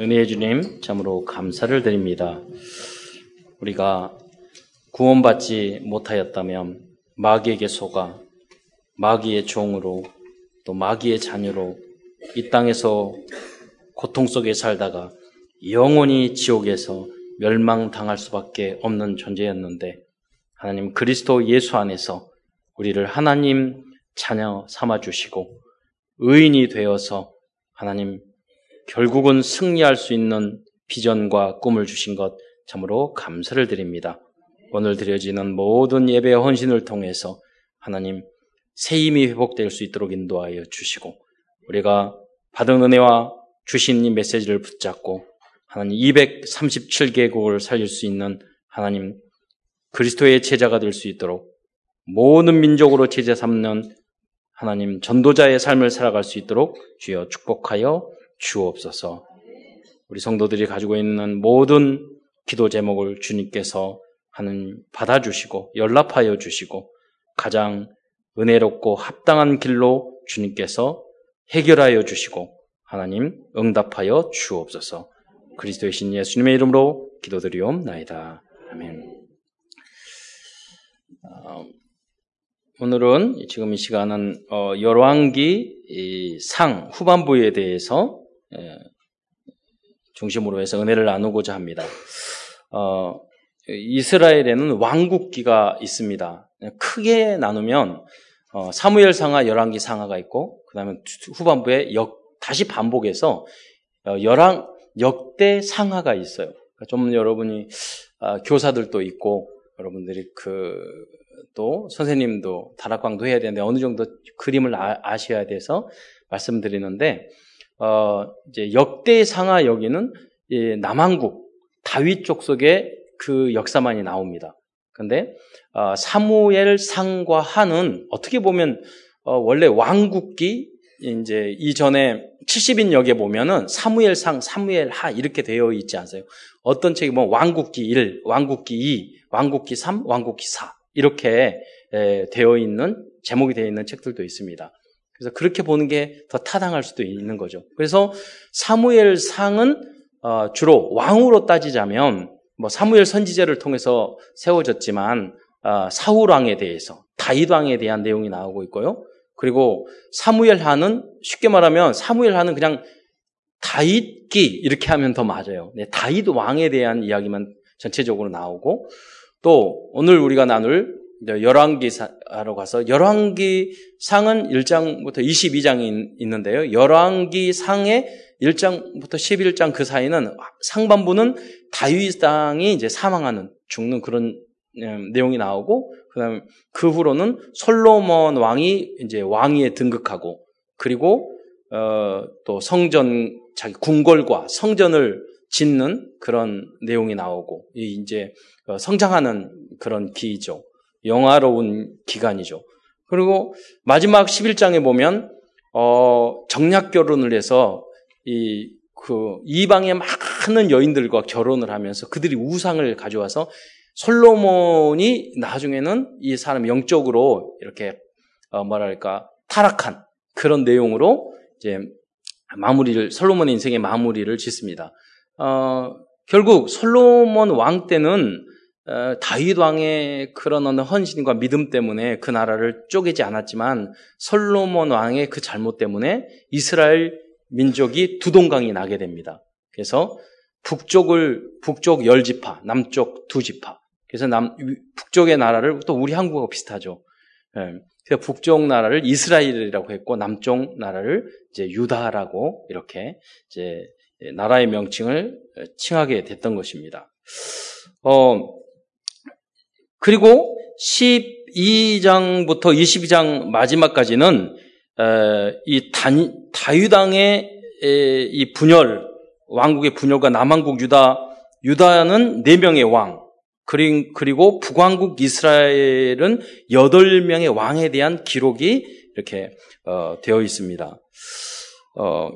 은혜의 주님, 참으로 감사를 드립니다. 우리가 구원받지 못하였다면 마귀에게 속아 마귀의 종으로 또 마귀의 자녀로 이 땅에서 고통 속에 살다가 영원히 지옥에서 멸망당할 수밖에 없는 존재였는데 하나님 그리스도 예수 안에서 우리를 하나님 자녀 삼아 주시고 의인이 되어서 하나님 결국은 승리할 수 있는 비전과 꿈을 주신 것 참으로 감사를 드립니다. 오늘 드려지는 모든 예배 헌신을 통해서 하나님 새 힘이 회복될 수 있도록 인도하여 주시고 우리가 받은 은혜와 주신 이 메시지를 붙잡고 하나님 237개국을 살릴 수 있는 하나님 그리스도의 제자가 될 수 있도록 모든 민족으로 제자 삼는 하나님 전도자의 삶을 살아갈 수 있도록 주여 축복하여 주옵소서. 우리 성도들이 가지고 있는 모든 기도 제목을 주님께서 하는 받아주시고 연락하여 주시고 가장 은혜롭고 합당한 길로 주님께서 해결하여 주시고 하나님 응답하여 주옵소서. 그리스도의 신 예수님의 이름으로 기도드리옵나이다. 아멘. 어, 오늘은 지금 이 시간은 어, 열왕기 상 후반부에 대해서 예, 중심으로 해서 은혜를 나누고자 합니다. 어, 이스라엘에는 왕국기가 있습니다. 크게 나누면 어, 사무엘 상하, 열왕기 상하가 있고 그 다음에 후반부에 역, 다시 반복해서 어, 열왕 역대 상하가 있어요. 그러니까 좀 여러분이 어, 교사들도 있고 여러분들이 그 또 선생님도 다락방도 해야 되는데 어느 정도 그림을 아, 셔야 돼서 말씀드리는데 어, 이제 역대 상하 여기는 남한국 다윗 족속의 그 역사만이 나옵니다. 근데 어, 사무엘 상과 하는 어떻게 보면 어, 원래 왕국기 이제 이전에 70인 역에 보면은 사무엘 상, 사무엘 하 이렇게 되어 있지 않아요? 어떤 책이 뭐 왕국기 1, 왕국기 2, 왕국기 3, 왕국기 4 이렇게 에, 되어 있는 제목이 되어 있는 책들도 있습니다. 그래서 그렇게 보는 게 더 타당할 수도 있는 거죠. 그래서 사무엘 상은 어, 주로 왕으로 따지자면 뭐 사무엘 선지자를 통해서 세워졌지만 어, 사울 왕에 대해서 다윗 왕에 대한 내용이 나오고 있고요. 그리고 사무엘 하는 쉽게 말하면 사무엘 하는 그냥 다윗기 이렇게 하면 더 맞아요. 네, 다윗 왕에 대한 이야기만 전체적으로 나오고 또 오늘 우리가 나눌 열왕기사로 가서 열왕기 상은 1장부터 22장이 있는데요. 열왕기 상의 1장부터 11장 그 사이는 상반부는 다윗 당이 이제 사망하는 죽는 그런 음, 내용이 나오고 그다음에 그 후로는 솔로몬 왕이 이제 왕위에 등극하고 그리고 어, 또 성전 자기 궁궐과 성전을 짓는 그런 내용이 나오고 이제 어, 성장하는 그런 기이죠. 영화로운 기간이죠. 그리고 마지막 11장에 보면 어, 정략 결혼을 해서 이 그 이방의 많은 여인들과 결혼을 하면서 그들이 우상을 가져와서 솔로몬이 나중에는 이 사람 영적으로 이렇게 어, 뭐랄까 타락한 그런 내용으로 이제 마무리를 솔로몬의 인생의 마무리를 짓습니다. 어, 결국 솔로몬 왕 때는 어, 다윗 왕의 그런 어느 헌신과 믿음 때문에 그 나라를 쪼개지 않았지만 솔로몬 왕의 그 잘못 때문에 이스라엘 민족이 두 동강이 나게 됩니다. 그래서 북쪽을 북쪽 열 지파, 남쪽 두 지파. 그래서 남 북쪽의 나라를 또 우리 한국과 비슷하죠. 예. 그래서 북쪽 나라를 이스라엘이라고 했고 남쪽 나라를 이제 유다라고 이렇게 이제 나라의 명칭을 칭하게 됐던 것입니다. 어, 그리고 12장부터 22장 마지막까지는 이 다유당의 이 분열, 왕국의 분열과 남왕국 유다, 유다는 4명의 왕, 그리고 북왕국 이스라엘은 8명의 왕에 대한 기록이 이렇게 어, 되어 있습니다. 어,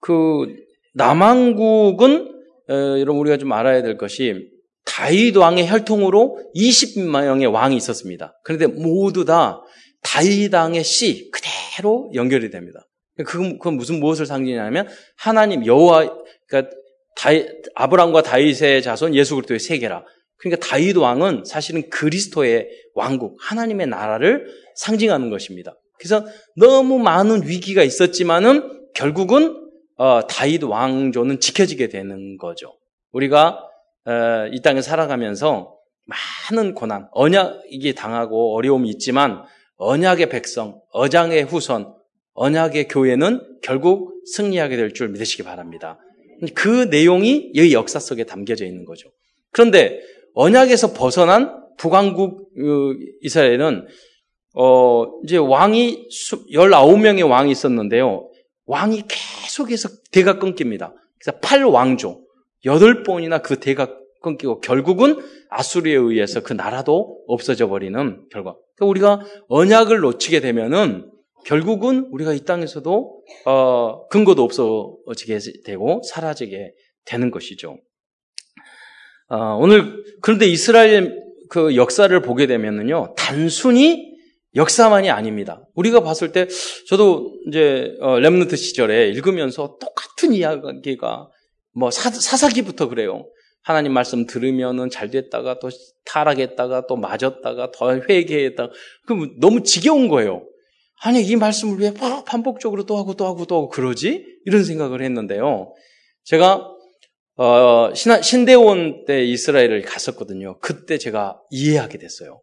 그 남왕국은 어, 여러분 우리가 좀 알아야 될 것이 다윗 왕의 혈통으로 20명의 왕이 있었습니다. 그런데 모두 다 다윗 왕의 씨 그대로 연결이 됩니다. 그건, 그건 무슨 무엇을 상징하냐면 하나님 여호와 그러니까 다이, 아브람과 다윗의 자손 예수 그리스도의 세계라. 그러니까 다윗 왕은 사실은 그리스도의 왕국, 하나님의 나라를 상징하는 것입니다. 그래서 너무 많은 위기가 있었지만은 결국은 어, 다윗 왕조는 지켜지게 되는 거죠. 우리가 어, 이 땅에 살아가면서 많은 고난, 언약이 당하고 어려움이 있지만 언약의 백성, 어장의 후손, 언약의 교회는 결국 승리하게 될 줄 믿으시기 바랍니다. 그 내용이 이 역사 속에 담겨져 있는 거죠. 그런데 언약에서 벗어난 북왕국 어, 이스라엘은 어 이제 왕이 19명의 왕이 있었는데요. 왕이 계속해서 대가 끊깁니다. 그래서 8왕조 8번이나 그 대가 끊기고 결국은 아수리에 의해서 그 나라도 없어져 버리는 결과. 그러니까 우리가 언약을 놓치게 되면은 결국은 우리가 이 땅에서도 어, 근거도 없어지게 되고 사라지게 되는 것이죠. 어, 오늘 그런데 이스라엘 그 역사를 보게 되면은요 단순히 역사만이 아닙니다. 우리가 봤을 때 저도 이제 어, 렘넌트 시절에 읽으면서 똑같은 이야기가 뭐 사, 사사기부터 그래요. 하나님 말씀 들으면은 잘 됐다가 또 타락했다가 또 맞았다가 더 회개했다가 그 너무 지겨운 거예요. 아니 이 말씀을 왜 반복적으로 또 하고 또 하고 또 하고 그러지? 이런 생각을 했는데요. 제가 어, 신대원 때 이스라엘을 갔었거든요. 그때 제가 이해하게 됐어요.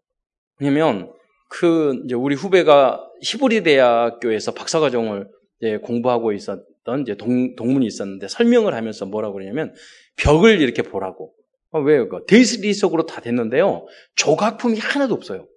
왜냐면 그 이제 우리 후배가 히브리 대학교에서 박사과정을 공부하고 있었 던 이제 동, 동문이 있었는데 설명을 하면서 뭐라고 그러냐면 벽을 이렇게 보라고. 아, 왜요? 속으로 다 됐는데요. 조각품이 하나도 없어요.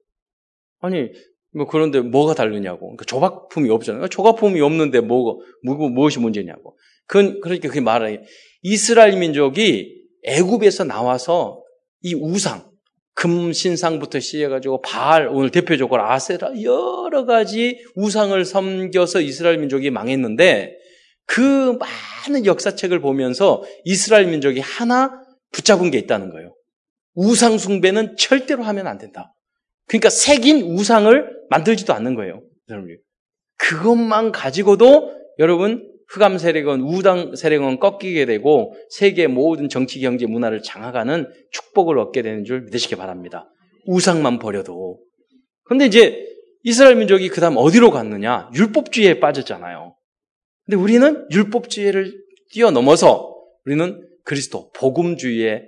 아니 뭐 그런데 뭐가 다르냐고. 그러니까 조각품이 없잖아요. 그러니까 조각품이 없는데 뭐가 뭐, 무엇이 문제냐고. 그 그러니까 그게 말해 이스라엘 민족이 애굽에서 나와서 이 우상 금 신상부터 시작해가지고 바알 오늘 대표적으로 아세라 여러 가지 우상을 섬겨서 이스라엘 민족이 망했는데 그 많은 역사책을 보면서 이스라엘 민족이 하나 붙잡은 게 있다는 거예요. 우상 숭배는 절대로 하면 안 된다. 그러니까 새긴 우상을 만들지도 않는 거예요. 여러분. 그것만 가지고도 여러분 흑암 세력은 우당 세력은 꺾이게 되고 세계 모든 정치 경제 문화를 장악하는 축복을 얻게 되는 줄 믿으시기 바랍니다. 우상만 버려도. 그런데 이제 이스라엘 민족이 그다음 어디로 갔느냐? 율법주의에 빠졌잖아요. 근데 우리는 율법주의를 뛰어넘어서 우리는 그리스도 복음주의의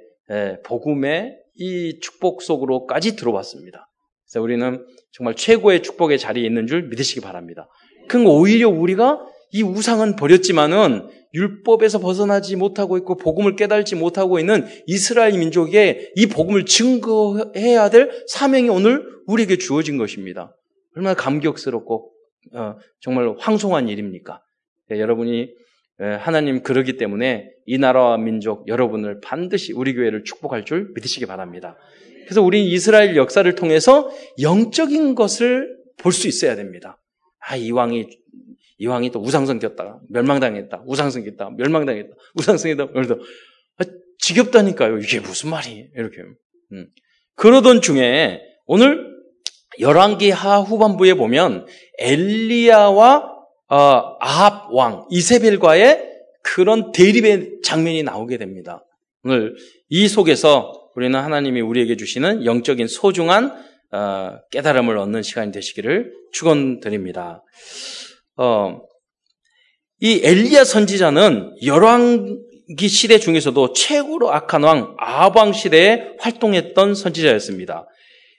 복음의 이 축복 속으로까지 들어왔습니다. 그래서 우리는 정말 최고의 축복의 자리에 있는 줄 믿으시기 바랍니다. 그럼 오히려 우리가 이 우상은 버렸지만은 율법에서 벗어나지 못하고 있고 복음을 깨달지 못하고 있는 이스라엘 민족에 이 복음을 증거해야 될 사명이 오늘 우리에게 주어진 것입니다. 얼마나 감격스럽고 어, 정말 황송한 일입니까? 네, 여러분이 하나님 그러기 때문에 이 나라와 민족 여러분을 반드시 우리 교회를 축복할 줄 믿으시기 바랍니다. 그래서 우리 이스라엘 역사를 통해서 영적인 것을 볼 수 있어야 됩니다. 아, 이 왕이 이 왕이 또 우상성겼다. 멸망당했다. 우상성겼다. 멸망당했다. 우상성했다. 그래서 아, 지겹다니까요. 이게 무슨 말이 이렇게. 음. 그러던 중에 오늘 열왕기 하 후반부에 보면 엘리야와 어, 아합 왕 이세벨과의 그런 대립의 장면이 나오게 됩니다. 오늘 이 속에서 우리는 하나님이 우리에게 주시는 영적인 소중한 어, 깨달음을 얻는 시간이 되시기를 축원드립니다. 어, 이 엘리야 선지자는 열왕기 시대 중에서도 최고로 악한 왕 아방 시대에 활동했던 선지자였습니다.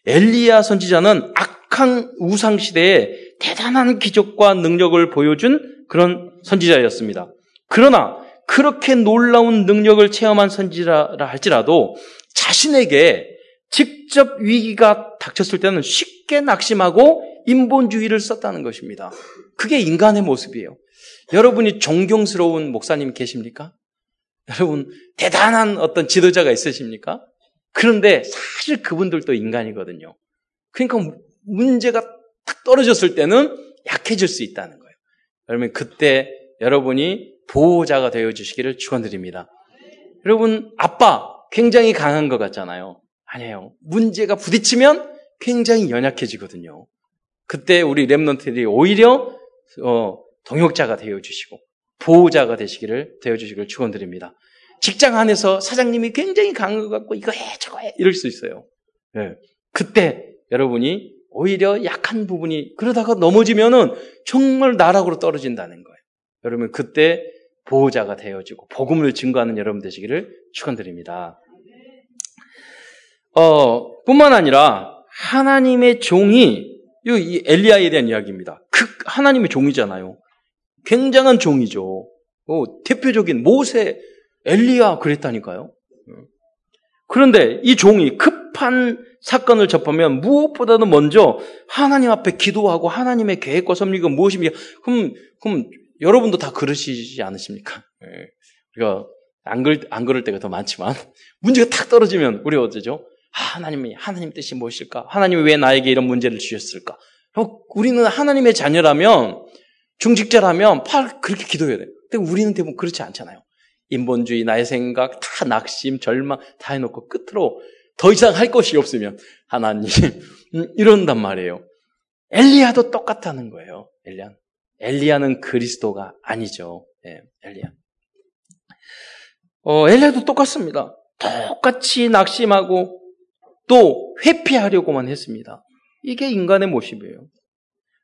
엘리야 선지자는 악한 우상 시대에 대단한 기적과 능력을 보여준 그런 선지자였습니다. 그러나 그렇게 놀라운 능력을 체험한 선지자라 할지라도 자신에게 직접 위기가 닥쳤을 때는 쉽게 낙심하고 인본주의를 썼다는 것입니다. 그게 인간의 모습이에요. 여러분이 존경스러운 목사님 계십니까? 여러분 대단한 어떤 지도자가 있으십니까? 그런데 사실 그분들도 인간이거든요. 그러니까 문제가 탁 떨어졌을 때는 약해질 수 있다는 거예요. 여러분 그때 여러분이 보호자가 되어 주시기를 축원드립니다. 여러분 아빠 굉장히 강한 것 같잖아요. 아니에요. 문제가 부딪히면 굉장히 연약해지거든요. 그때 우리 랩런트들이 오히려 어, 동역자가 되어 주시고 보호자가 되시기를 되어 주시기를 축원드립니다. 직장 안에서 사장님이 굉장히 강한 것 같고 이거 해 저거 해 이럴 수 있어요. 네. 그때 여러분이 오히려 약한 부분이 그러다가 넘어지면은 정말 나락으로 떨어진다는 거예요. 여러분 그때 보호자가 되어지고 복음을 증거하는 여러분 되시기를 축원드립니다. 어, 뿐만 아니라 하나님의 종이 이 엘리야에 대한 이야기입니다. 그 하나님의 종이잖아요. 굉장한 종이죠. 어, 대표적인 모세, 엘리야 그랬다니까요. 그런데 이 종이 급 한 사건을 접하면 무엇보다도 먼저 하나님 앞에 기도하고 하나님의 계획과 섭리가 무엇입니까? 그럼, 그럼 여러분도 다 그러시지 않으십니까? 예. 우리가 안, 그럴, 안 그럴 때가 더 많지만 문제가 탁 떨어지면 우리 어쩌죠? 하나님이 하나님 뜻이 무엇일까? 하나님이 왜 나에게 이런 문제를 주셨을까? 우리는 하나님의 자녀라면 중직자라면 팔 그렇게 기도해야 돼요. 근데 우리는 대부분 그렇지 않잖아요. 인본주의, 나의 생각, 다 낙심, 절망 다 해놓고 끝으로 더 이상 할 것이 없으면 하나님 음, 이런단 말이에요. 엘리야도 똑같다는 거예요. 엘리야. 엘리야는 그리스도가 아니죠. 네, 엘리야. 어, 엘리야도 똑같습니다. 똑같이 낙심하고 또 회피하려고만 했습니다. 이게 인간의 모습이에요.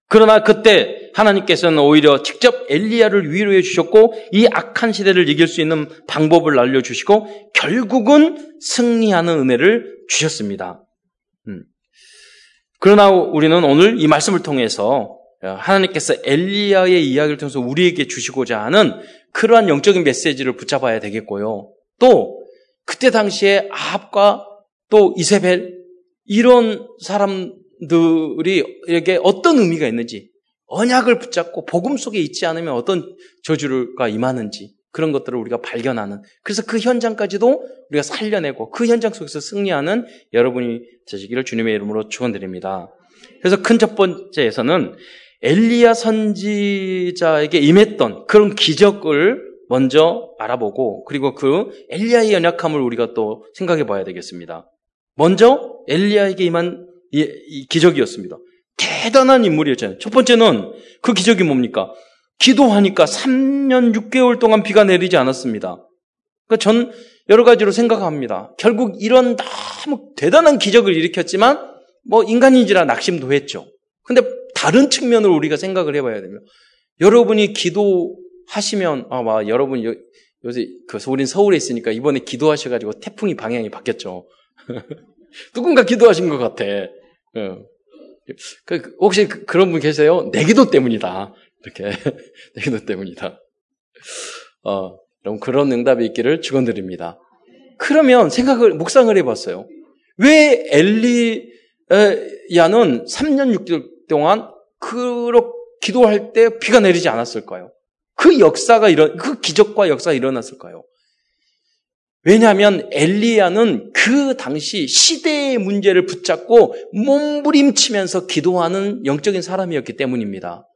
그러나 그때 하나님께서는 오히려 직접 엘리야를 위로해 주셨고 이 악한 시대를 이길 수 있는 방법을 알려 주시고 결국은 승리하는 은혜를 주셨습니다. 음. 그러나 우리는 오늘 이 말씀을 통해서 하나님께서 엘리야의 이야기를 통해서 우리에게 주시고자 하는 그러한 영적인 메시지를 붙잡아야 되겠고요. 또 그때 당시에 아합과 또 이세벨 이런 사람들이 에게 어떤 의미가 있는지 언약을 붙잡고 복음 속에 있지 않으면 어떤 저주가 임하는지 그런 것들을 우리가 발견하는 그래서 그 현장까지도 우리가 살려내고 그 현장 속에서 승리하는 여러분이 되시기를 주님의 이름으로 축원드립니다. 그래서 큰 첫 번째에서는 엘리야 선지자에게 임했던 그런 기적을 먼저 알아보고 그리고 그 엘리야의 연약함을 우리가 또 생각해 봐야 되겠습니다. 먼저 엘리야에게 임한 기적이었습니다. 대단한 인물이었잖아요. 첫 번째는 그 기적이 뭡니까? 기도하니까 3년 6개월 동안 비가 내리지 않았습니다. 그러니까 전 여러 가지로 생각합니다. 결국 이런 너무 대단한 기적을 일으켰지만 뭐 인간인지라 낙심도 했죠. 근데 다른 측면으로 우리가 생각을 해봐야 됩니다. 여러분이 기도하시면 아마 여러분 요, 요새 그 우린 서울에 있으니까 이번에 기도하셔가지고 태풍이 방향이 바뀌었죠. 누군가 기도하신 것 같아. 어. 그, 혹시 그, 런 분 계세요? 내 기도 때문이다. 이렇게 내 기도 때문이다. 어, 그럼 그런 응답이 있기를 축원드립니다. 그러면 생각을 묵상을 해봤어요. 왜 엘리야는 3년 6개월 동안 그렇게 기도할 때 비가 내리지 않았을까요? 그 역사가 이런 그 기적과 역사가 일어났을까요? 왜냐하면 엘리야는 그 당시 시대의 문제를 붙잡고 몸부림치면서 기도하는 영적인 사람이었기 때문입니다.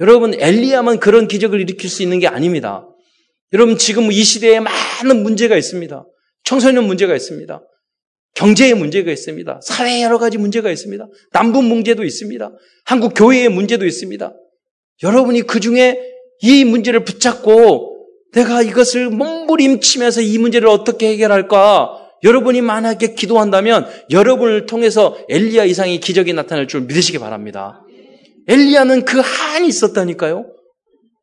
여러분, 엘리야만 그런 기적을 일으킬 수 있는 게 아닙니다. 여러분, 지금 이 시대에 많은 문제가 있습니다. 청소년 문제가 있습니다. 경제의 문제가 있습니다. 사회에 여러 가지 문제가 있습니다. 남북 문제도 있습니다. 한국 교회의 문제도 있습니다. 여러분이 그 중에 이 문제를 붙잡고 내가 이것을 몸부림치면서 이 문제를 어떻게 해결할까? 여러분이 만약에 기도한다면 여러분을 통해서 엘리야 이상의 기적이 나타날 줄 믿으시기 바랍니다. 엘리야는 그 한이 있었다니까요.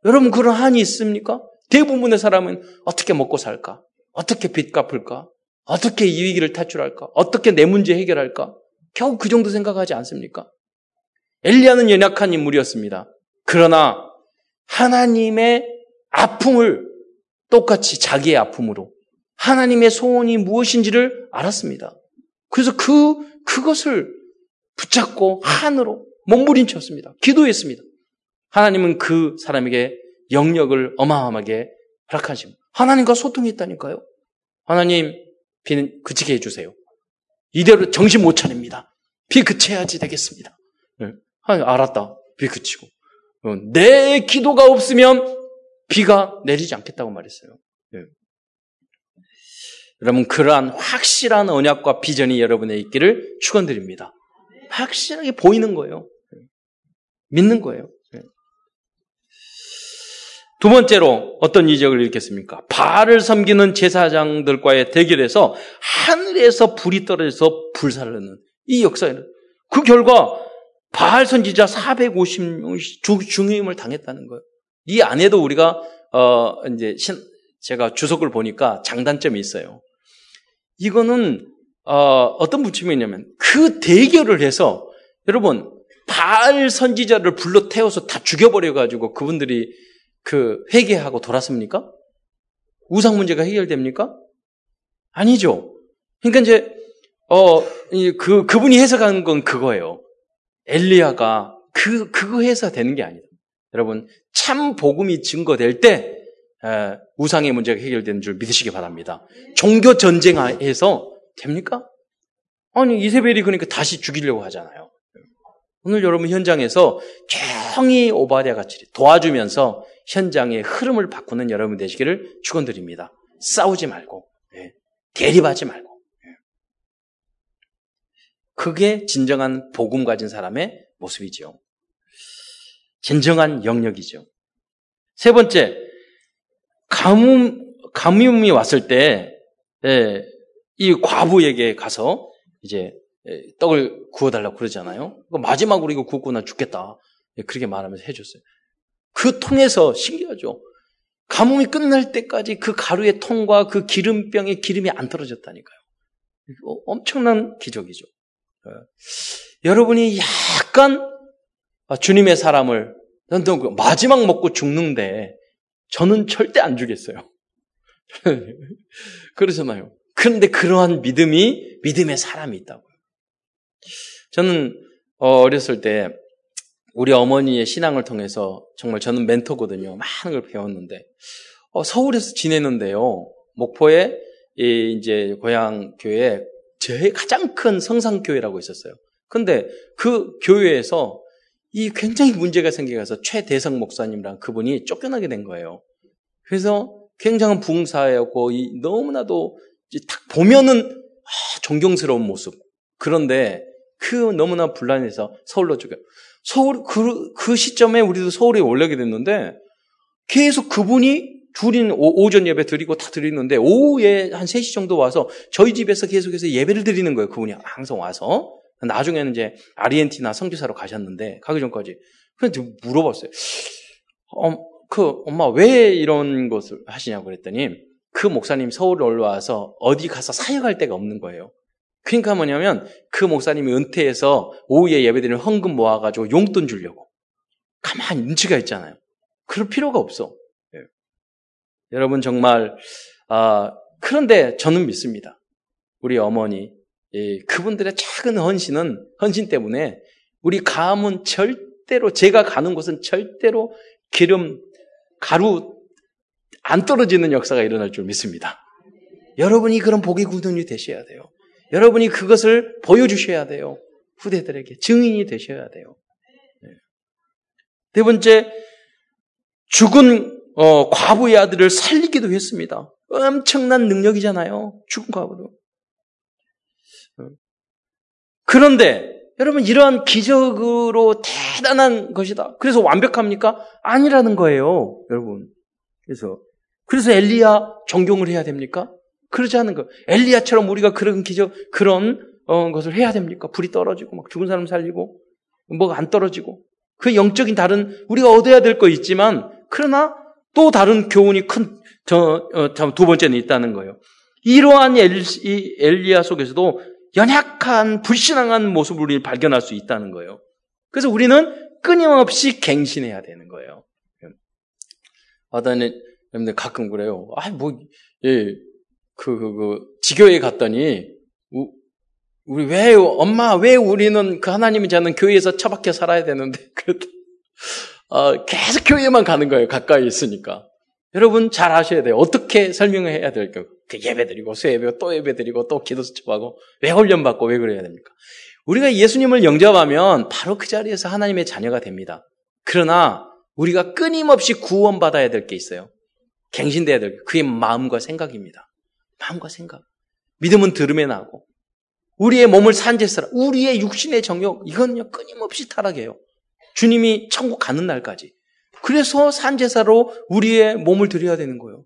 여러분 그런 한이 있습니까? 대부분의 사람은 어떻게 먹고 살까? 어떻게 빚 갚을까? 어떻게 이 위기를 탈출할까? 어떻게 내 문제 해결할까? 겨우 그 정도 생각하지 않습니까? 엘리야는 연약한 인물이었습니다. 그러나 하나님의 아픔을 똑같이 자기의 아픔으로 하나님의 소원이 무엇인지를 알았습니다. 그래서 그, 그것을 붙잡고 한으로 몸부림쳤습니다. 기도했습니다. 하나님은 그 사람에게 영역을 어마어마하게 허락하십니다. 하나님과 소통했다니까요. 하나님, 비는 그치게 해주세요. 이대로 정신 못 차립니다. 비 그쳐야지 되겠습니다. 네. 알았다. 비 그치고. 어, 내 기도가 없으면 비가 내리지 않겠다고 말했어요. 네. 여러분 그러한 확실한 언약과 비전이 여러분에 있기를 축원드립니다. 확실하게 보이는 거예요. 믿는 거예요. 네. 두 번째로 어떤 이적을 일으켰습니까? 바알을 섬기는 제사장들과의 대결에서 하늘에서 불이 떨어져서 불살르는 이 역사에는 그 결과 바알 선지자 450명 중임을 당했다는 거예요. 이 안에도 우리가 어 이제 신, 제가 주석을 보니까 장단점이 있어요. 이거는 어, 어떤 부침이냐면 그 대결을 해서 여러분 바알 선지자를 불러 태워서 다 죽여버려 가지고 그분들이 그 회개하고 돌았습니까? 우상 문제가 해결됩니까? 아니죠. 그러니까 이제 어 그 그분이 해석한 건 그거예요. 엘리야가 그 그거 해서 되는 게 아니다. 여러분 참 복음이 증거될 때 에, 우상의 문제가 해결되는 줄 믿으시기 바랍니다. 종교 전쟁에서 됩니까? 아니 이세벨이 그러니까 다시 죽이려고 하잖아요. 오늘 여러분 현장에서 조용히 오바댜 같이 도와주면서 현장의 흐름을 바꾸는 여러분 되시기를 축원드립니다. 싸우지 말고 예. 대립하지 말고 예. 그게 진정한 복음 가진 사람의 모습이죠. 진정한 영역이죠. 세 번째 가뭄 가뭄이 왔을 때이 예, 과부에게 가서 이제 떡을 구워달라고 그러잖아요. 마지막으로 이거 구웠고 나 죽겠다. 그렇게 말하면서 해줬어요. 그 통에서 신기하죠. 가뭄이 끝날 때까지 그 가루의 통과 그 기름병의 기름이 안 떨어졌다니까요. 엄청난 기적이죠. 어. 여러분이 약간 주님의 사람을 마지막 먹고 죽는데 저는 절대 안 주겠어요. 그러잖아요. 그런데 그러한 믿음이 믿음의 사람이 있다고요. 저는 어렸을 때 우리 어머니의 신앙을 통해서 정말 저는 멘토거든요. 많은 걸 배웠는데 어, 서울에서 지내는데요. 목포에 이 이제 고향 교회 제일 가장 큰 성상교회라고 있었어요. 근데 그 교회에서 이 굉장히 문제가 생겨서 최대성 목사님랑 그분이 쫓겨나게 된 거예요. 그래서 굉장한 부흥사였고 너무나도 딱 보면은 아, 존경스러운 모습. 그런데 그 너무나 불안해서 서울로 죽여. 서울 그, 그 시점에 우리도 서울에 올라게 됐는데 계속 그분이 둘인 오, 전 예배 드리고 다 드리는데 오후에 한 3시 정도 와서 저희 집에서 계속해서 예배를 드리는 거예요. 그분이 항상 와서. 나중에는 이제 아르헨티나 성교사로 가셨는데 가기 전까지. 그래서 물어봤어요. 어, 그 엄마 왜 이런 것을 하시냐고 그랬더니 그 목사님 서울 올라와서 어디 가서 사역할 데가 없는 거예요. 그러니까 뭐냐면 그 목사님이 은퇴해서 오후에 예배드리는 헌금 모아가지고 용돈 주려고. 가만히 눈치가 있잖아요. 그럴 필요가 없어. 네. 여러분 정말 아, 그런데 저는 믿습니다. 우리 어머니 예, 그분들의 작은 헌신은 헌신 때문에 우리 가문 절대로 제가 가는 곳은 절대로 기름 가루 안 떨어지는 역사가 일어날 줄 믿습니다. 여러분이 그런 복의 구원이 되셔야 돼요. 여러분이 그것을 보여주셔야 돼요. 후대들에게 증인이 되셔야 돼요. 네. 네 번째, 죽은 어, 과부의 아들을 살리기도 했습니다. 엄청난 능력이잖아요. 죽은 과부도. 어. 그런데 여러분 이러한 기적으로 대단한 것이다. 그래서 완벽합니까? 아니라는 거예요, 여러분. 그래서 그래서 엘리야 존경을 해야 됩니까? 그러지 않은 거. 엘리야처럼 우리가 그런 기적, 그런 어, 것을 해야 됩니까? 불이 떨어지고 막 죽은 사람 살리고 뭐가 안 떨어지고 그 영적인 다른 우리가 얻어야 될 거 있지만 그러나 또 다른 교훈이 큰저두 어, 번째는 있다는 거예요. 이러한 엘, 이 엘리야 속에서도 연약한 불신앙한 모습을 우리 발견할 수 있다는 거예요. 그래서 우리는 끊임없이 갱신해야 되는 거예요. 어떤 여러분들 가끔 그래요. 아, 뭐, 예, 그, 그, 그, 지교에 갔더니, 우, 우리 왜, 엄마, 왜 우리는 그 하나님이 자는 교회에서 처박혀 살아야 되는데, 그랬더 어, 계속 교회만 가는 거예요. 가까이 있으니까. 여러분 잘 아셔야 돼요. 어떻게 설명해야 될까요? 그 예배 드리고, 수 예배, 또 예배 드리고, 또 기도 수첩하고, 왜 훈련받고, 왜 그래야 됩니까? 우리가 예수님을 영접하면 바로 그 자리에서 하나님의 자녀가 됩니다. 그러나, 우리가 끊임없이 구원받아야 될 게 있어요. 갱신돼야 될, 그게 마음과 생각입니다. 마음과 생각. 믿음은 들음에 나고 우리의 몸을 산제스라 우리의 육신의 정욕 이건요 끊임없이 타락해요. 주님이 천국 가는 날까지 그래서 산제사로 우리의 몸을 드려야 되는 거예요.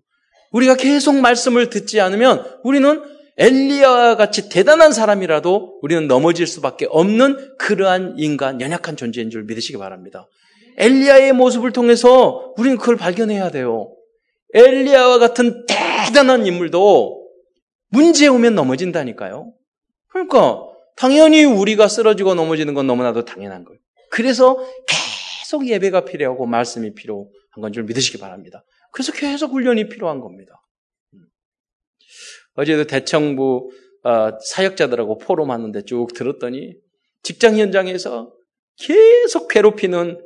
우리가 계속 말씀을 듣지 않으면 우리는 엘리야 같이 대단한 사람이라도 우리는 넘어질 수밖에 없는 그러한 인간, 연약한 존재인 줄 믿으시기 바랍니다. 엘리야의 모습을 통해서 우리는 그걸 발견해야 돼요. 엘리야와 같은 대단한 인물도 문제 오면 넘어진다니까요. 그러니까 당연히 우리가 쓰러지고 넘어지는 건 너무나도 당연한 거예요. 그래서 계속 예배가 필요하고 말씀이 필요한 건 줄 믿으시기 바랍니다. 그래서 계속 훈련이 필요한 겁니다. 어제도 대청부 어, 사역자들하고 포럼 하는데 쭉 들었더니 직장 현장에서 계속 괴롭히는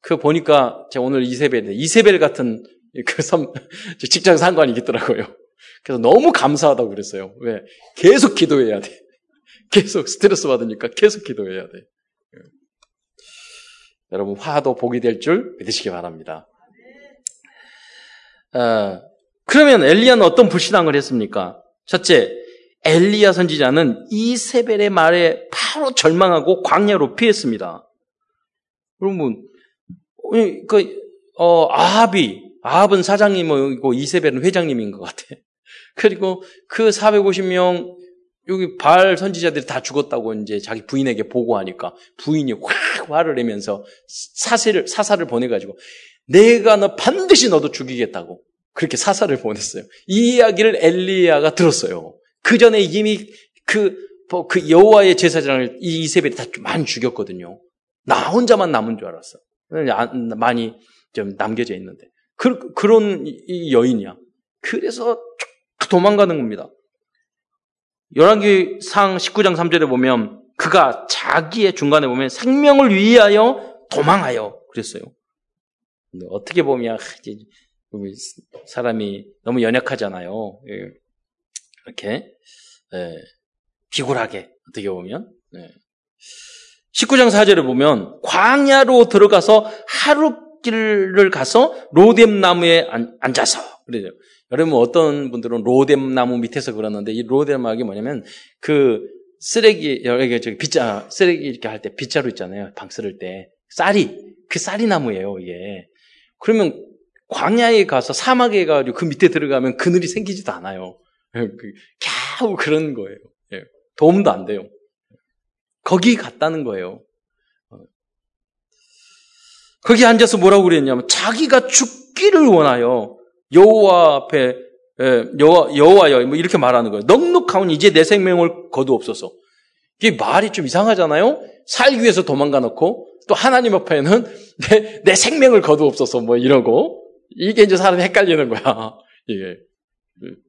그 보니까 제가 오늘 이세벨 이세벨 같은 그 섬, 직장 상관이 있더라고요. 그래서 너무 감사하다고 그랬어요. 왜? 계속 기도해야 돼. 계속 스트레스 받으니까 계속 기도해야 돼. 여러분 화도 복이 될 줄 믿으시기 바랍니다. 어, 그러면 엘리야는 어떤 불신앙을 했습니까? 첫째, 엘리야 선지자는 이세벨의 말에 바로 절망하고 광야로 피했습니다. 그러면 그 어, 아합이 아합은 사장님이고 이세벨은 회장님인 것 같아. 그리고 그 450명 여기 발 선지자들이 다 죽었다고 이제 자기 부인에게 보고하니까 부인이 확 화를 내면서 사세를 사사를 보내가지고 내가 너 반드시 너도 죽이겠다고 그렇게 사사를 보냈어요. 이 이야기를 엘리야가 들었어요. 그 전에 이미 그, 뭐그 여호와의 제사장을 이 이세벨이 다 많이 죽였거든요. 나 혼자만 남은 줄 알았어. 많이 좀 남겨져 있는데. 그, 그런 여인이야. 그래서 도망가는 겁니다. 열왕기 상 19장 3절에 보면 그가 자기의 중간에 보면 생명을 위하여 도망하여 그랬어요. 어떻게 보면 사람이 너무 연약하잖아요. 예. 이렇게 예. 비굴하게 어떻게 보면 19장 4절에 보면 광야로 들어가서 하루길을 가서 로뎀 나무에 앉아서 그래요. 여러분 어떤 분들은 로뎀 나무 밑에서 그러는데 이 로뎀막이 뭐냐면 그 쓰레기 여기 저기 빗자 쓰레기 이렇게 할 때 빗자루 있잖아요. 방 쓸을 때 쌀이 그 쌀이 나무예요 이게. 그러면 광야에 가서 사막에 가지고 그 밑에 들어가면 그늘이 생기지도 않아요. 그 겨우 그런 거예요. 예. 도움도 안 돼요. 거기 갔다는 거예요. 어. 거기 앉아서 뭐라고 그랬냐면 자기가 죽기를 원하여 여호와 앞에 예, 여호와 여호와여 뭐 이렇게 말하는 거예요. 넉넉하온 이제 내 생명을 거두옵소서. 이게 말이 좀 이상하잖아요. 살기 위해서 도망가 놓고 또 하나님 앞에는 내, 내 생명을 거두옵소서 뭐 이러고 이게 이제 사람이 헷갈리는 거야. 이게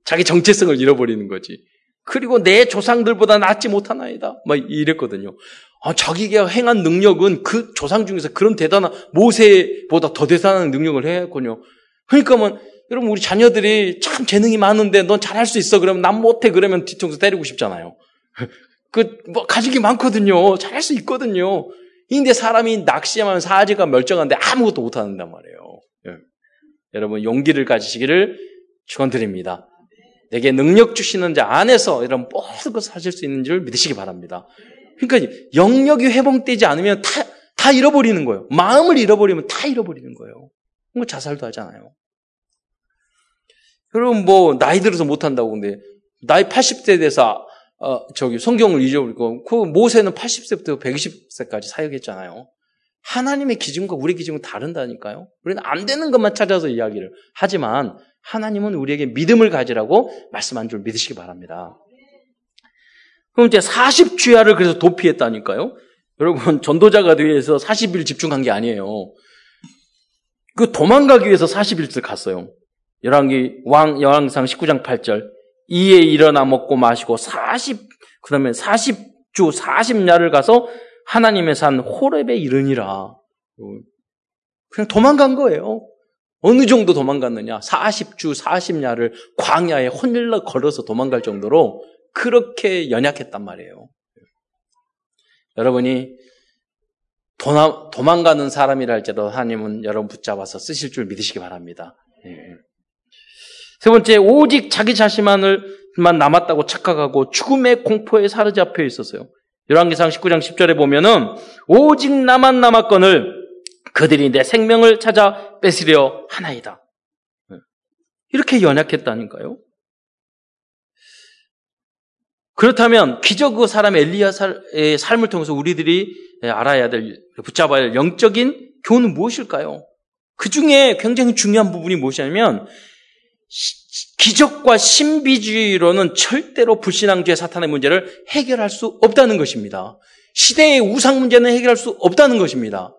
자기 정체성을 잃어버리는 거지. 그리고 내 조상들보다 낫지 못하나이다. 막 이랬거든요. 아, 자기가 행한 능력은 그 조상 중에서 그런 대단한 모세보다 더 대단한 능력을 했군요. 그러니까 뭐 여러분 우리 자녀들이 참 재능이 많은데 넌 잘할 수 있어 그러면 난 못해 그러면 뒤통수 때리고 싶잖아요. 그 뭐 가족이 많거든요. 잘할 수 있거든요. 근데 사람이 낙심하면 사지가 멀쩡한데 아무것도 못하는단 말이에요. 예. 여러분 용기를 가지시기를 축원드립니다. 내게 능력 주시는 자 안에서 이런 모든 것을 하실 수 있는 줄 믿으시기 바랍니다. 그러니까 영역이 회복되지 않으면 다, 다 잃어버리는 거예요. 마음을 잃어버리면 다 잃어버리는 거예요. 뭐 자살도 하잖아요. 여러분 뭐 나이 들어서 못한다고 근데 나이 80세 돼서 어, 저기 성경을 잊어버리고 그 모세는 80세부터 120세까지 사역했잖아요. 하나님의 기준과 우리 기준은 다른다니까요. 우리는 안 되는 것만 찾아서 이야기를 하지만 하나님은 우리에게 믿음을 가지라고 말씀한 줄 믿으시기 바랍니다. 그럼 이제 40주야를 그래서 도피했다니까요. 여러분 전도자가 되기 위해서 40일 집중한 게 아니에요. 그 도망가기 위해서 40일을 갔어요. 열왕기 왕 열왕상 19장 8절 이에 일어나 먹고 마시고 40 그다음에 40주 40야를 가서 하나님의 산 호렙에 이르니라. 그냥 도망간 거예요. 어느 정도 도망갔느냐? 40주 40야를 광야에 혼일러 걸어서 도망갈 정도로 그렇게 연약했단 말이에요. 여러분이 도망가는 사람이라 할지라도 하나님은 여러분 붙잡아서 쓰실 줄 믿으시기 바랍니다. 예. 세 번째, 오직 자기 자신만을 만 남았다고 착각하고 죽음의 공포에 사로잡혀 있었어요. 열왕기상 19장 10절에 보면은 오직 나만 남았건을 그들이 내 생명을 찾아 뺏으려 하나이다. 이렇게 연약했다니까요. 그렇다면 기적 그 사람 엘리야의 삶을 통해서 우리들이 알아야 될 붙잡아야 할 영적인 교훈은 무엇일까요? 그 중에 굉장히 중요한 부분이 무엇이냐면 기적과 신비주의로는 절대로 불신앙주의 사탄의 문제를 해결할 수 없다는 것입니다. 시대의 우상 문제는 해결할 수 없다는 것입니다.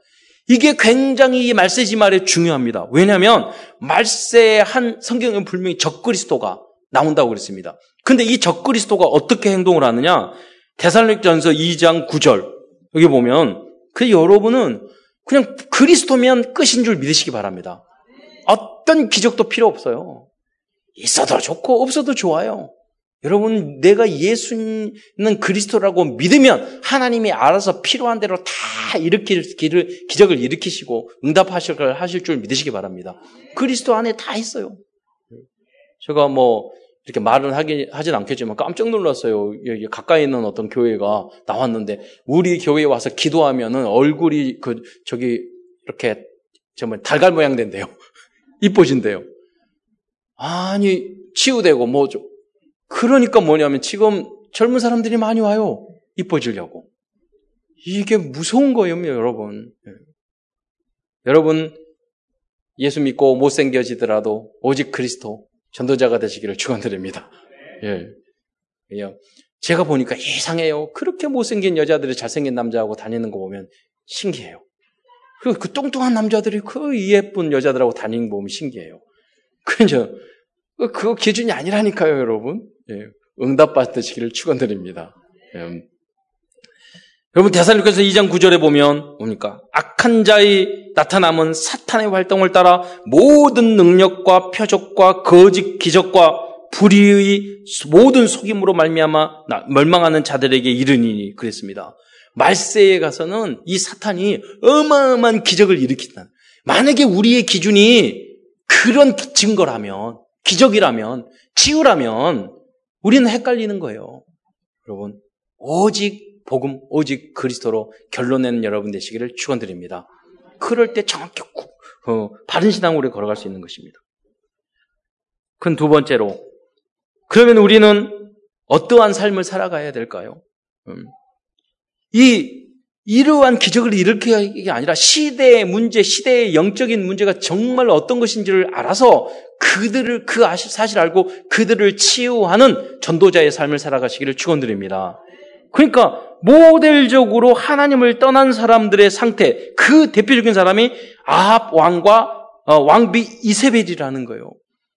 이게 굉장히 이 말세지 말에 중요합니다. 왜냐하면 말세의 한 성경은 분명히 적그리스도가 나온다고 그랬습니다. 근데 이 적그리스도가 어떻게 행동을 하느냐? 대살릭전서 2장 9절 여기 보면 그 여러분은 그냥 그리스도면 끝인 줄 믿으시기 바랍니다. 어떤 기적도 필요 없어요. 있어도 좋고 없어도 좋아요. 여러분, 내가 예수는 그리스도라고 믿으면 하나님이 알아서 필요한 대로 다 일으킬 길을, 기적을 일으키시고 응답하실 걸 하실 줄 믿으시기 바랍니다. 그리스도 안에 다 있어요. 제가 뭐, 이렇게 말은 하긴, 하진 않겠지만 깜짝 놀랐어요. 여기 가까이 있는 어떤 교회가 나왔는데, 우리 교회에 와서 기도하면은 얼굴이 그, 저기, 이렇게, 정말 달걀 모양 된대요. 이뻐진대요. 아니, 치유되고 뭐, 그러니까 뭐냐면 지금 젊은 사람들이 많이 와요. 이뻐지려고. 이게 무서운 거예요, 여러분. 예. 여러분, 예수 믿고 못생겨지더라도 오직 그리스도 전도자가 되시기를 축원드립니다. 예. 그냥 제가 보니까 이상해요. 그렇게 못생긴 여자들이 잘생긴 남자하고 다니는 거 보면 신기해요. 그리고 그 뚱뚱한 남자들이 그 예쁜 여자들하고 다니는 거 보면 신기해요. 그죠? 그거 기준이 아니라니까요, 여러분. 예, 응답 받으시기를 축원드립니다. 예. 여러분 대살리께서 2장 9절에 보면 뭡니까? 악한 자의 나타남은 사탄의 활동을 따라 모든 능력과 표적과 거짓 기적과 불의의 모든 속임으로 말미암아 멸망하는 자들에게 이르니 그랬습니다. 말세에 가서는 이 사탄이 어마어마한 기적을 일으킨다. 만약에 우리의 기준이 그런 증거라면, 기적이라면, 치유라면 우리는 헷갈리는 거예요. 여러분, 오직 복음, 오직 그리스도로 결론 내는 여러분 되시기를 축원드립니다. 그럴 때 정확히 어, 바른 신앙으로 걸어갈 수 있는 것입니다. 그건 두 번째로 그러면 우리는 어떠한 삶을 살아가야 될까요? 음. 이 이러한 기적을 일으키는 게 아니라 시대의 문제, 시대의 영적인 문제가 정말 어떤 것인지를 알아서 그들을 그 사실 알고 그들을 치유하는 전도자의 삶을 살아가시기를 축원드립니다. 그러니까 모델적으로 하나님을 떠난 사람들의 상태, 그 대표적인 사람이 아합 왕과 어, 왕비 이세벨이라는 거예요.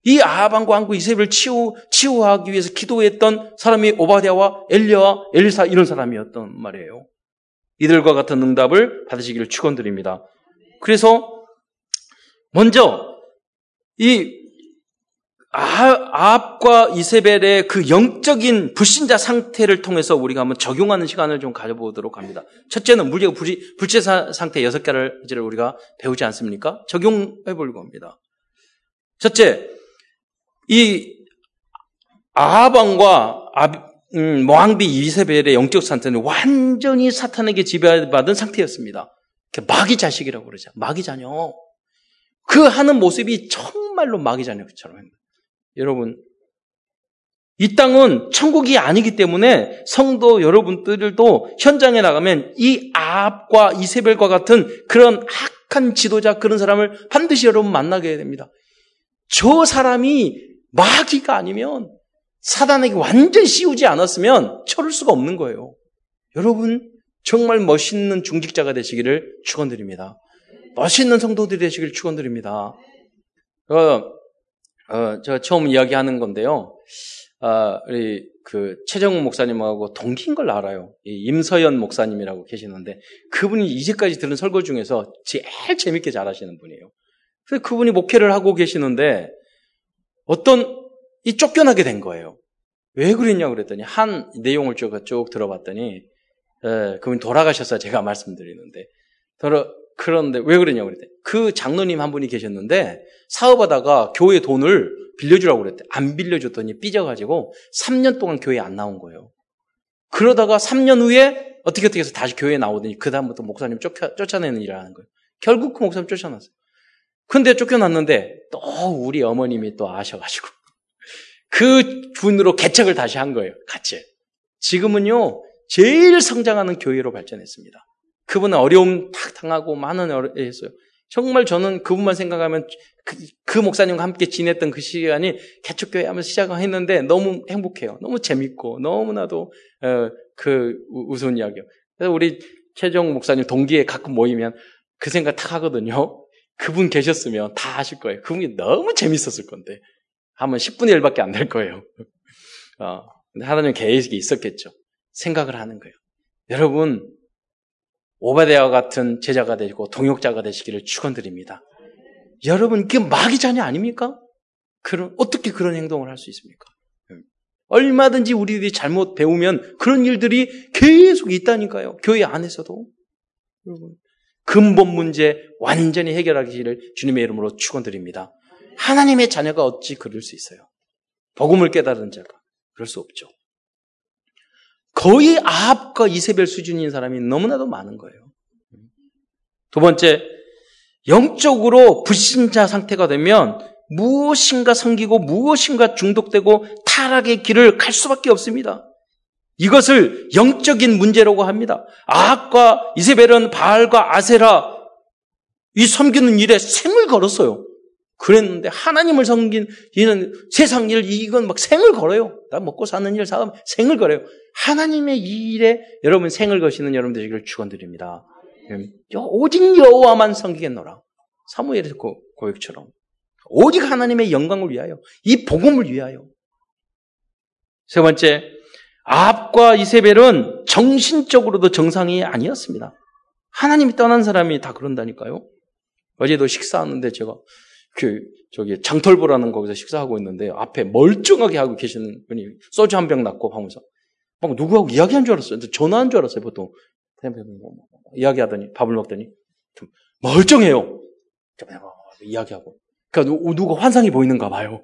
이 아합 왕과 왕비 이세벨을 치유 치유하기 위해서 기도했던 사람이 오바댜와 엘리야와 엘리사 이런 사람이었던 말이에요. 이들과 같은 응답을 받으시기를 축원드립니다. 그래서 먼저 이 아합과 이세벨의 그 영적인 불신자 상태를 통해서 우리가 한번 적용하는 시간을 좀 가져보도록 합니다. 첫째는 물리고 불체 상태 여섯 개를 우리가 배우지 않습니까? 적용해 보려고 합니다. 첫째, 이 아합왕과 음, 왕비 이세벨의 영적 상태는 완전히 사탄에게 지배받은 상태였습니다. 마귀 자식이라고 그러죠. 마귀 자녀. 그 하는 모습이 정말로 마귀 자녀처럼 합니다. 여러분, 이 땅은 천국이 아니기 때문에 성도 여러분들도 현장에 나가면 이 아합과 이세벨과 같은 그런 악한 지도자 그런 사람을 반드시 여러분 만나게 됩니다. 저 사람이 마귀가 아니면 사단에게 완전히 씌우지 않았으면 쳐를 수가 없는 거예요. 여러분 정말 멋있는 중직자가 되시기를 축원드립니다. 멋있는 성도들이 되시기를 축원드립니다. 어, 어, 제가 처음 이야기하는 건데요. 아, 우리 그 최정우 목사님하고 동기인 걸 알아요. 임서연 목사님이라고 계시는데 그분이 이제까지 들은 설교 중에서 제일 재밌게 잘하시는 분이에요. 그래서 그분이 목회를 하고 계시는데 어떤 이 쫓겨나게 된 거예요. 왜 그랬냐고 그랬더니 한 내용을 쭉, 쭉 들어봤더니 에, 그분이 돌아가셔서 제가 말씀드리는데 돌아, 그런데 왜 그랬냐고 그랬더니 그 장로님 한 분이 계셨는데 사업하다가 교회 돈을 빌려주라고 그랬대. 안 빌려줬더니 삐져가지고 3년 동안 교회 안 나온 거예요. 그러다가 3년 후에 어떻게 어떻게 해서 다시 교회에 나오더니 그다음부터 목사님 쫓아, 쫓아내는 일을 하는 거예요. 결국 그 목사님 쫓아났어요. 근데 쫓겨났는데 또 우리 어머님이 또 아셔가지고 그 분으로 개척을 다시 한 거예요. 같이. 지금은요, 제일 성장하는 교회로 발전했습니다. 그분은 어려움 탁 당하고 많은 어려했어요. 정말 저는 그분만 생각하면 그, 그, 목사님과 함께 지냈던 그 시간이 개척교회 하면서 시작했는데 너무 행복해요. 너무 재밌고 너무나도 어, 그 우스운 이야기요. 그래서 우리 최종 목사님 동기에 가끔 모이면 그 생각 탁 하거든요. 그분 계셨으면 다 아실 거예요. 그분이 너무 재밌었을 건데 하면 10분의 1밖에 안 될 거예요. 어, 근데 하나님 계획이 있었겠죠. 생각을 하는 거예요. 여러분 오바데와 같은 제자가 되고 동역자가 되시기를 축원드립니다. 여러분 그게 마귀 자녀 아닙니까? 그런 어떻게 그런 행동을 할 수 있습니까? 얼마든지 우리들이 잘못 배우면 그런 일들이 계속 있다니까요. 교회 안에서도. 여러분 근본 문제 완전히 해결하기를 주님의 이름으로 축원드립니다. 하나님의 자녀가 어찌 그럴 수 있어요? 복음을 깨달은 자가 그럴 수 없죠. 거의 아합과 이세벨 수준인 사람이 너무나도 많은 거예요. 두 번째, 영적으로 불신자 상태가 되면 무엇인가 섬기고 무엇인가 중독되고 타락의 길을 갈 수밖에 없습니다. 이것을 영적인 문제라고 합니다. 아합과 이세벨은 바알과 아세라 이 섬기는 일에 생을 걸었어요. 그랬는데 하나님을 섬긴 이는 세상 일 이건 막 생을 걸어요. 나 먹고 사는 일 사람 생을 걸어요. 하나님의 일에 여러분 생을 거시는 여러분 되시기를 축원드립니다. 오직 여호와만 섬기겠노라. 사무엘의 고역처럼 오직 하나님의 영광을 위하여 이 복음을 위하여 세 번째 아합과 이세벨은 정신적으로도 정상이 아니었습니다. 하나님이 떠난 사람이 다 그런다니까요. 어제도 식사하는데 제가 그 저기 장털보라는 거기서 식사하고 있는데 앞에 멀쩡하게 하고 계시는 분이 소주 한병 놨고 하면서 막 누구하고 이야기한 줄 알았어요. 전화한 줄 알았어요. 보통 이야기하더니 밥을 먹더니 멀쩡해요. 이야기하고. 그러니까 누가 환상이 보이는가 봐요.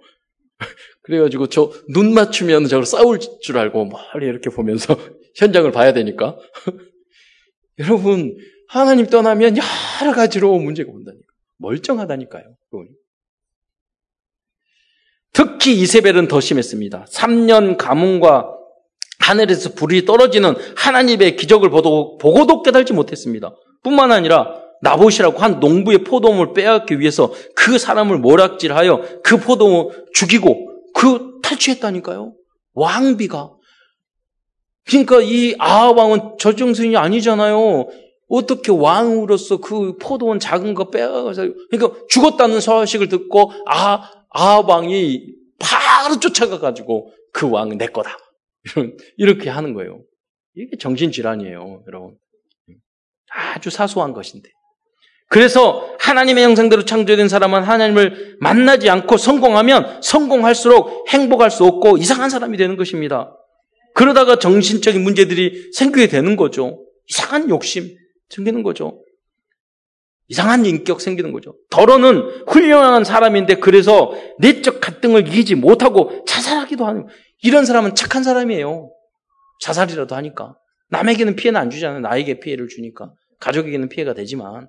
그래가지고 저 눈 맞추면 저를 싸울 줄 알고 머리 이렇게 보면서 현장을 봐야 되니까. 여러분 하나님 떠나면 여러 가지로 문제가 온다니까. 멀쩡하다니까요. 그분이. 특히 이세벨은 더 심했습니다. 3년 가문과 하늘에서 불이 떨어지는 하나님의 기적을 보고도 깨달지 못했습니다. 뿐만 아니라 나봇이라고 한 농부의 포도을 빼앗기 위해서 그 사람을 모락질하여 그 포도을 죽이고 그 탈취했다니까요. 왕비가. 그러니까 이 아합왕은 저정승이 아니잖아요. 어떻게 왕으로서 그 포도원 작은 거 빼앗아서 그러니까 죽었다는 소식을 듣고 아 아왕이 바로 쫓아가 가지고 그 왕은 내 거다. 이렇게 하는 거예요. 이게 정신 질환이에요, 여러분. 아주 사소한 것인데. 그래서 하나님의 형상대로 창조된 사람은 하나님을 만나지 않고 성공하면 성공할수록 행복할 수 없고 이상한 사람이 되는 것입니다. 그러다가 정신적인 문제들이 생기게 되는 거죠. 이상한 욕심, 생기는 거죠. 이상한 인격 생기는 거죠. 더러는 훌륭한 사람인데 그래서 내적 갈등을 이기지 못하고 자살하기도 하는 이런 사람은 착한 사람이에요. 자살이라도 하니까 남에게는 피해는 안 주잖아요. 나에게 피해를 주니까 가족에게는 피해가 되지만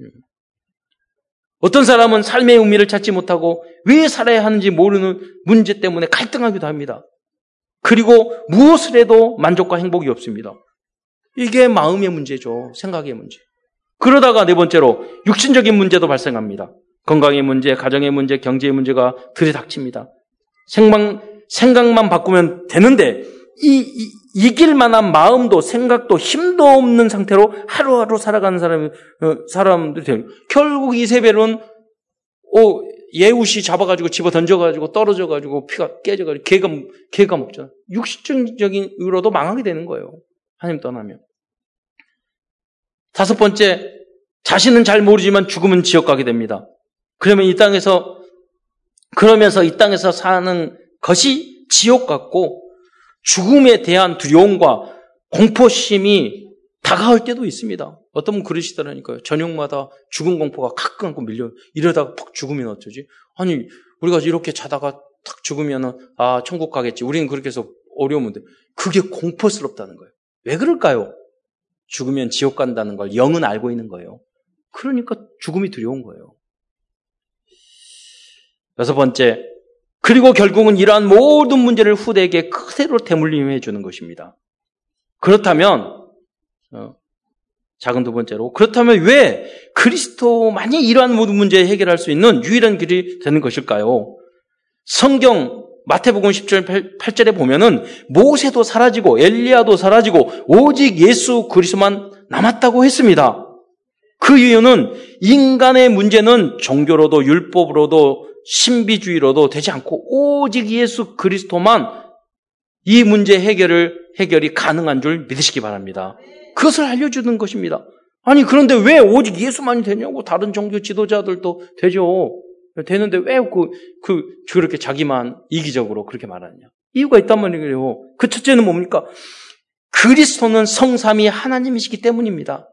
음. 어떤 사람은 삶의 의미를 찾지 못하고 왜 살아야 하는지 모르는 문제 때문에 갈등하기도 합니다. 그리고 무엇을 해도 만족과 행복이 없습니다. 이게 마음의 문제죠. 생각의 문제. 그러다가 네 번째로 육신적인 문제도 발생합니다. 건강의 문제, 가정의 문제, 경제의 문제가 들이닥칩니다. 생방, 생각만 바꾸면 되는데 이, 이 이길 만한 마음도 생각도 힘도 없는 상태로 하루하루 살아가는 사람 어, 사람들이 돼요. 결국 이세벨은 어, 예우시 잡아가지고 집어 던져가지고 떨어져가지고 피가 깨져가지고 개가 개가 먹잖아. 육신적인 으로도 망하게 되는 거예요. 하나님 떠나면. 다섯 번째, 자신은 잘 모르지만 죽으면 지옥 가게 됩니다. 그러면 이 땅에서, 그러면서 이 땅에서 사는 것이 지옥 같고, 죽음에 대한 두려움과 공포심이 다가올 때도 있습니다. 어떤 분 그러시더라니까요. 저녁마다 죽음 공포가 가끔 가끔 밀려. 이러다가 팍 죽으면 어쩌지? 아니, 우리가 이렇게 자다가 탁 죽으면은, 아, 천국 가겠지. 우리는 그렇게 해서 어려우면 돼. 그게 공포스럽다는 거예요. 왜 그럴까요? 죽으면 지옥 간다는 걸 영은 알고 있는 거예요. 그러니까 죽음이 두려운 거예요. 여섯 번째, 그리고 결국은 이러한 모든 문제를 후대에게 그대로 대물림해 주는 것입니다. 그렇다면 어, 작은 두 번째로 그렇다면 왜 그리스도만이 이러한 모든 문제 해결할 수 있는 유일한 길이 되는 것일까요? 성경 마태복음 10절 8절에 보면은 모세도 사라지고 엘리야도 사라지고 오직 예수 그리스도만 남았다고 했습니다. 그 이유는 인간의 문제는 종교로도 율법으로도 신비주의로도 되지 않고 오직 예수 그리스도만 이 문제 해결을 해결이 가능한 줄 믿으시기 바랍니다. 그것을 알려주는 것입니다. 아니 그런데 왜 오직 예수만이 되냐고 다른 종교 지도자들도 되죠. 되는데 왜 그, 그, 그렇게 자기만 이기적으로 그렇게 말하느냐. 이유가 있단 말이에요. 그 첫째는 뭡니까? 그리스도는 성삼이 하나님이시기 때문입니다.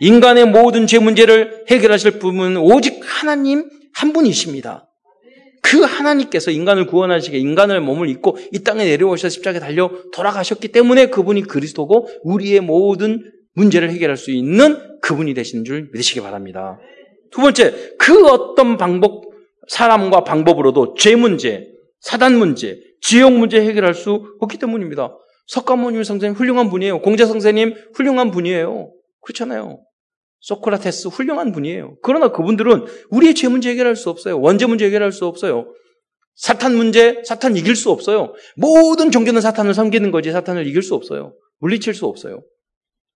인간의 모든 죄 문제를 해결하실 분은 오직 하나님 한 분이십니다. 그 하나님께서 인간을 구원하시게 인간을 몸을 입고 이 땅에 내려오셔서 십자가에 달려 돌아가셨기 때문에 그분이 그리스도고 우리의 모든 문제를 해결할 수 있는 그분이 되신 줄 믿으시기 바랍니다. 두 번째, 그 어떤 방법, 사람과 방법으로도 죄 문제, 사단 문제, 지역 문제 해결할 수 없기 때문입니다. 석가모니 선생님 훌륭한 분이에요. 공자 선생님 훌륭한 분이에요. 그렇잖아요. 소크라테스 훌륭한 분이에요. 그러나 그분들은 우리의 죄 문제 해결할 수 없어요. 원죄 문제 해결할 수 없어요. 사탄 문제, 사탄 이길 수 없어요. 모든 종교는 사탄을 섬기는 거지 사탄을 이길 수 없어요. 물리칠 수 없어요.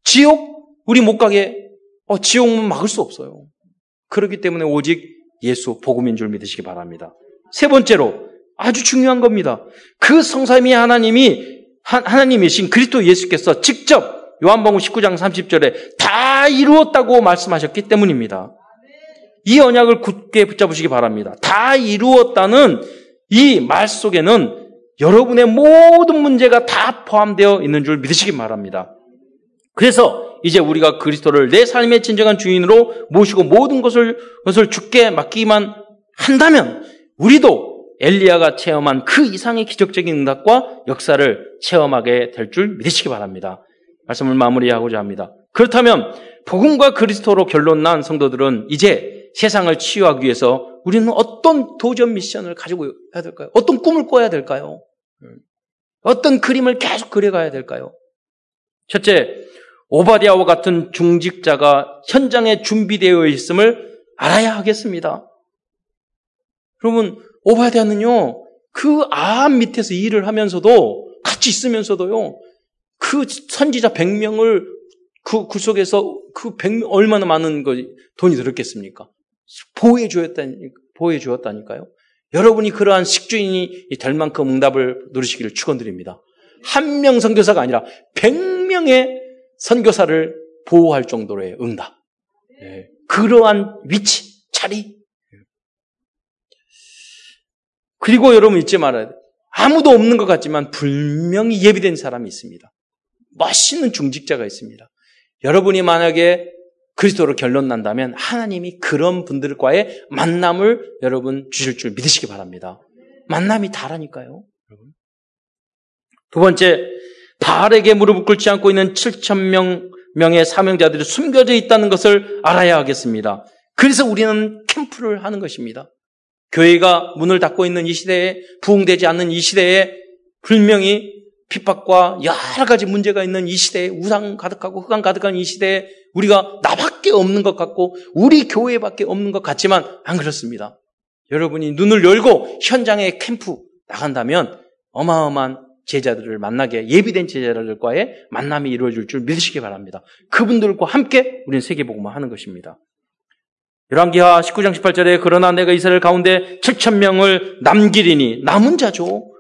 지옥, 우리 못 가게, 어, 지옥문 막을 수 없어요. 그렇기 때문에 오직 예수, 복음인 줄 믿으시기 바랍니다. 세 번째로, 아주 중요한 겁니다. 그 성삼위 하나님이, 하나님이신 그리스도 예수께서 직접 요한복음 19장 30절에 다 이루었다고 말씀하셨기 때문입니다. 이 언약을 굳게 붙잡으시기 바랍니다. 다 이루었다는 이 말 속에는 여러분의 모든 문제가 다 포함되어 있는 줄 믿으시기 바랍니다. 그래서 이제 우리가 그리스도를 내 삶의 진정한 주인으로 모시고 모든 것을, 것을 죽게 맡기만 한다면 우리도 엘리야가 체험한 그 이상의 기적적인 응답과 역사를 체험하게 될 줄 믿으시기 바랍니다. 말씀을 마무리하고자 합니다. 그렇다면 복음과 그리스도로 결론 난 성도들은 이제 세상을 치유하기 위해서 우리는 어떤 도전 미션을 가지고 해야 될까요? 어떤 꿈을 꿔야 될까요? 어떤 그림을 계속 그려가야 될까요? 첫째, 오바디아와 같은 중직자가 현장에 준비되어 있음을 알아야 하겠습니다. 여러분, 오바디아는요, 그 암 밑에서 일을 하면서도, 같이 있으면서도요, 그 선지자 100명을 그, 그 속에서 그 100명, 얼마나 많은 거, 돈이 들었겠습니까? 보호해 주었다니, 보호해 주었다니까요. 여러분이 그러한 식주인이 될 만큼 응답을 누리시기를 축원드립니다. 한 명 선교사가 아니라 100명의 선교사를 보호할 정도로의 응답. 네. 그러한 위치, 자리. 그리고 여러분 잊지 말아야 돼. 아무도 없는 것 같지만 분명히 예비된 사람이 있습니다. 멋있는 중직자가 있습니다. 여러분이 만약에 그리스도로 결론 난다면 하나님이 그런 분들과의 만남을 여러분 주실 줄 믿으시기 바랍니다. 만남이 다라니까요. 두 번째, 바알에게 무릎을 꿇지 않고 있는 7천 명 명의 사명자들이 숨겨져 있다는 것을 알아야 하겠습니다. 그래서 우리는 캠프를 하는 것입니다. 교회가 문을 닫고 있는 이 시대에 부흥되지 않는 이 시대에 분명히 핍박과 여러 가지 문제가 있는 이 시대에 우상 가득하고 흑암 가득한 이 시대에 우리가 나밖에 없는 것 같고 우리 교회밖에 없는 것 같지만 안 그렇습니다. 여러분이 눈을 열고 현장에 캠프 나간다면 어마어마한 제자들을 만나게 예비된 제자들과의 만남이 이루어질 줄 믿으시기 바랍니다. 그분들과 함께 우리는 세계 복음을 하는 것입니다. 열왕기하 19장 18절에 그러나 내가 이스라엘 가운데 7천 명을 남기리니 남은 자죠.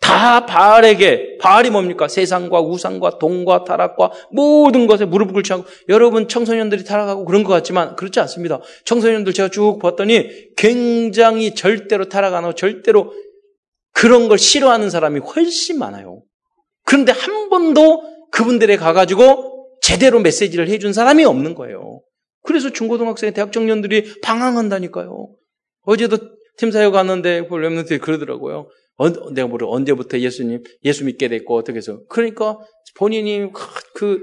다 바알에게 바알이 뭡니까? 세상과 우상과 돈과 타락과 모든 것에 무릎을 꿇지 않고 여러분 청소년들이 타락하고 그런 것 같지만 그렇지 않습니다. 청소년들 제가 쭉 봤더니 굉장히 절대로 타락하고 절대로 그런 걸 싫어하는 사람이 훨씬 많아요. 그런데 한 번도 그분들에 가가지고 제대로 메시지를 해준 사람이 없는 거예요. 그래서 중고등학생, 대학 청년들이 방황한다니까요. 어제도 팀사역 갔는데 그 렘넌트들이 그러더라고요. 어, 내가 모르 언제부터 예수님 예수 믿게 됐고 어떻게 해서 그러니까 본인이 그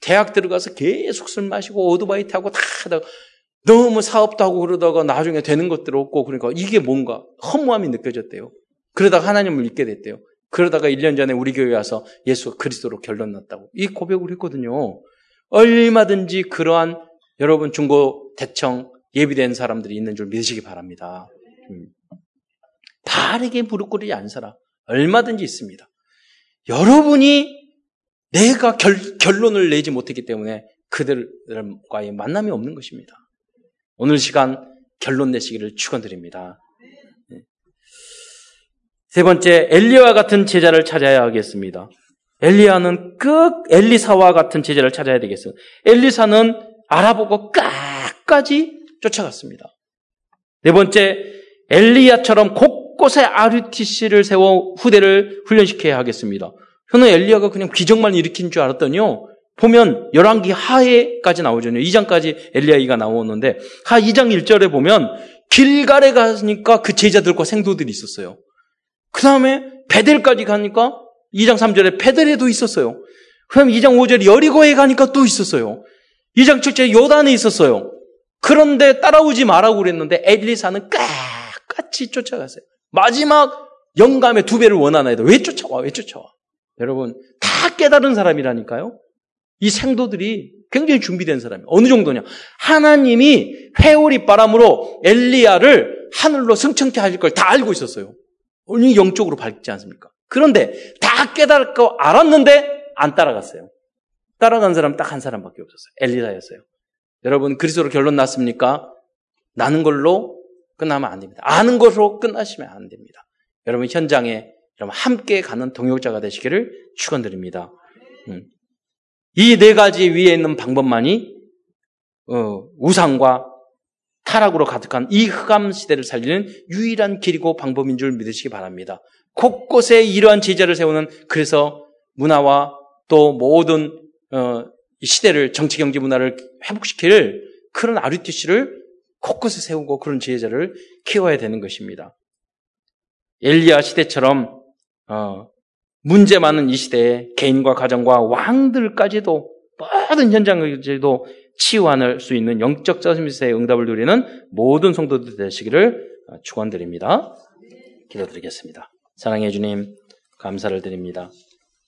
대학 들어가서 계속 술 마시고 오토바이 타고 다 하다가 너무 사업도 하고 그러다가 나중에 되는 것들 없고 그러니까 이게 뭔가 허무함이 느껴졌대요. 그러다가 하나님을 믿게 됐대요. 그러다가 1년 전에 우리 교회 와서 예수가 그리스도로 결론 났다고 이 고백을 했거든요. 얼마든지 그러한 여러분 중고 대청 예비된 사람들이 있는 줄 믿으시기 바랍니다. 음. 바르게 무릎 꿇지 않은 사람 얼마든지 있습니다. 여러분이 내가 결, 결론을 내지 못했기 때문에 그들과의 만남이 없는 것입니다. 오늘 시간 결론 내시기를 축원드립니다. 네. 세 번째 엘리와 같은 제자를 찾아야 하겠습니다. 엘리야는 끝 엘리사와 같은 제자를 찾아야 되겠어요. 엘리사는 알아보고 끝까지 쫓아갔습니다. 네 번째 엘리야처럼 곳곳에 RUTC를 세워 후대를 훈련시켜야 하겠습니다. 저는 엘리야가 그냥 기적만 일으킨 줄 알았더니요. 보면 열왕기 하에까지 나오잖아요. 2장까지 엘리야가 나오는데 하 2장 1절에 보면 길갈에 가니까 그 제자들과 생도들이 있었어요. 그 다음에 베델까지 가니까 2장 3절에 베델에도 있었어요. 그럼 2장 5절에 여리고에 가니까 또 있었어요. 2장 7절에 요단에 있었어요. 그런데 따라오지 말라고 그랬는데 엘리사는 끝같이 쫓아갔어요. 마지막 영감의 두 배를 원하나 해도 왜 쫓아와? 왜 쫓아와? 여러분 다 깨달은 사람이라니까요. 이 생도들이 굉장히 준비된 사람이에요. 어느 정도냐? 하나님이 회오리 바람으로 엘리야를 하늘로 승천케 하실 걸 다 알고 있었어요. 언니 영적으로 밝지 않습니까? 그런데 다 깨달을 거 알았는데 안 따라갔어요. 따라간 사람 딱 한 사람밖에 없었어요. 엘리사였어요. 여러분 그리스도로 결론 났습니까? 나는 걸로 끝나면 안 됩니다. 아는 것으로 끝나시면 안 됩니다. 여러분 현장에 여러분 함께 가는 동역자가 되시기를 축원드립니다. 음. 이네 가지 위에 있는 방법만이 어, 우상과 타락으로 가득한 이 흑암 시대를 살리는 유일한 길이고 방법인 줄 믿으시기 바랍니다. 곳곳에 이러한 제자를 세우는 그래서 문화와 또 모든 어, 시대를 정치 경제 문화를 회복시킬 그런 RUTC를 곳곳에 세우고 그런 제자를 키워야 되는 것입니다. 엘리야 시대처럼 어, 문제 많은 이 시대에 개인과 가정과 왕들까지도 모든 현장까지도 치유할 수 있는 영적 서비스의 응답을 누리는 모든 성도들 되시기를 축원드립니다. 기도드리겠습니다. 사랑해 주님 감사를 드립니다.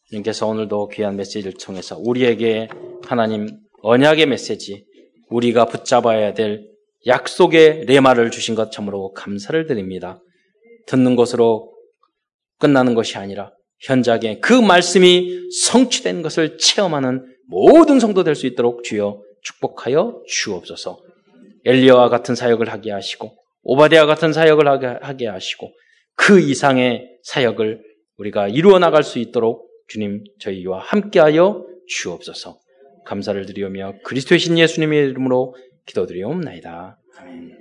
주님께서 오늘도 귀한 메시지를 통해서 우리에게 하나님 언약의 메시지, 우리가 붙잡아야 될 약속의 레마를 주신 것 참으로 감사를 드립니다. 듣는 것으로 끝나는 것이 아니라 현장에 그 말씀이 성취된 것을 체험하는 모든 성도 될 수 있도록 주여 축복하여 주옵소서. 엘리야와 같은 사역을 하게 하시고 오바데와 같은 사역을 하게 하시고 그 이상의 사역을 우리가 이루어 나갈 수 있도록 주님 저희와 함께하여 주옵소서. 감사를 드리오며 그리스도의 신 예수님의 이름으로 기도드리옵나이다. 아멘.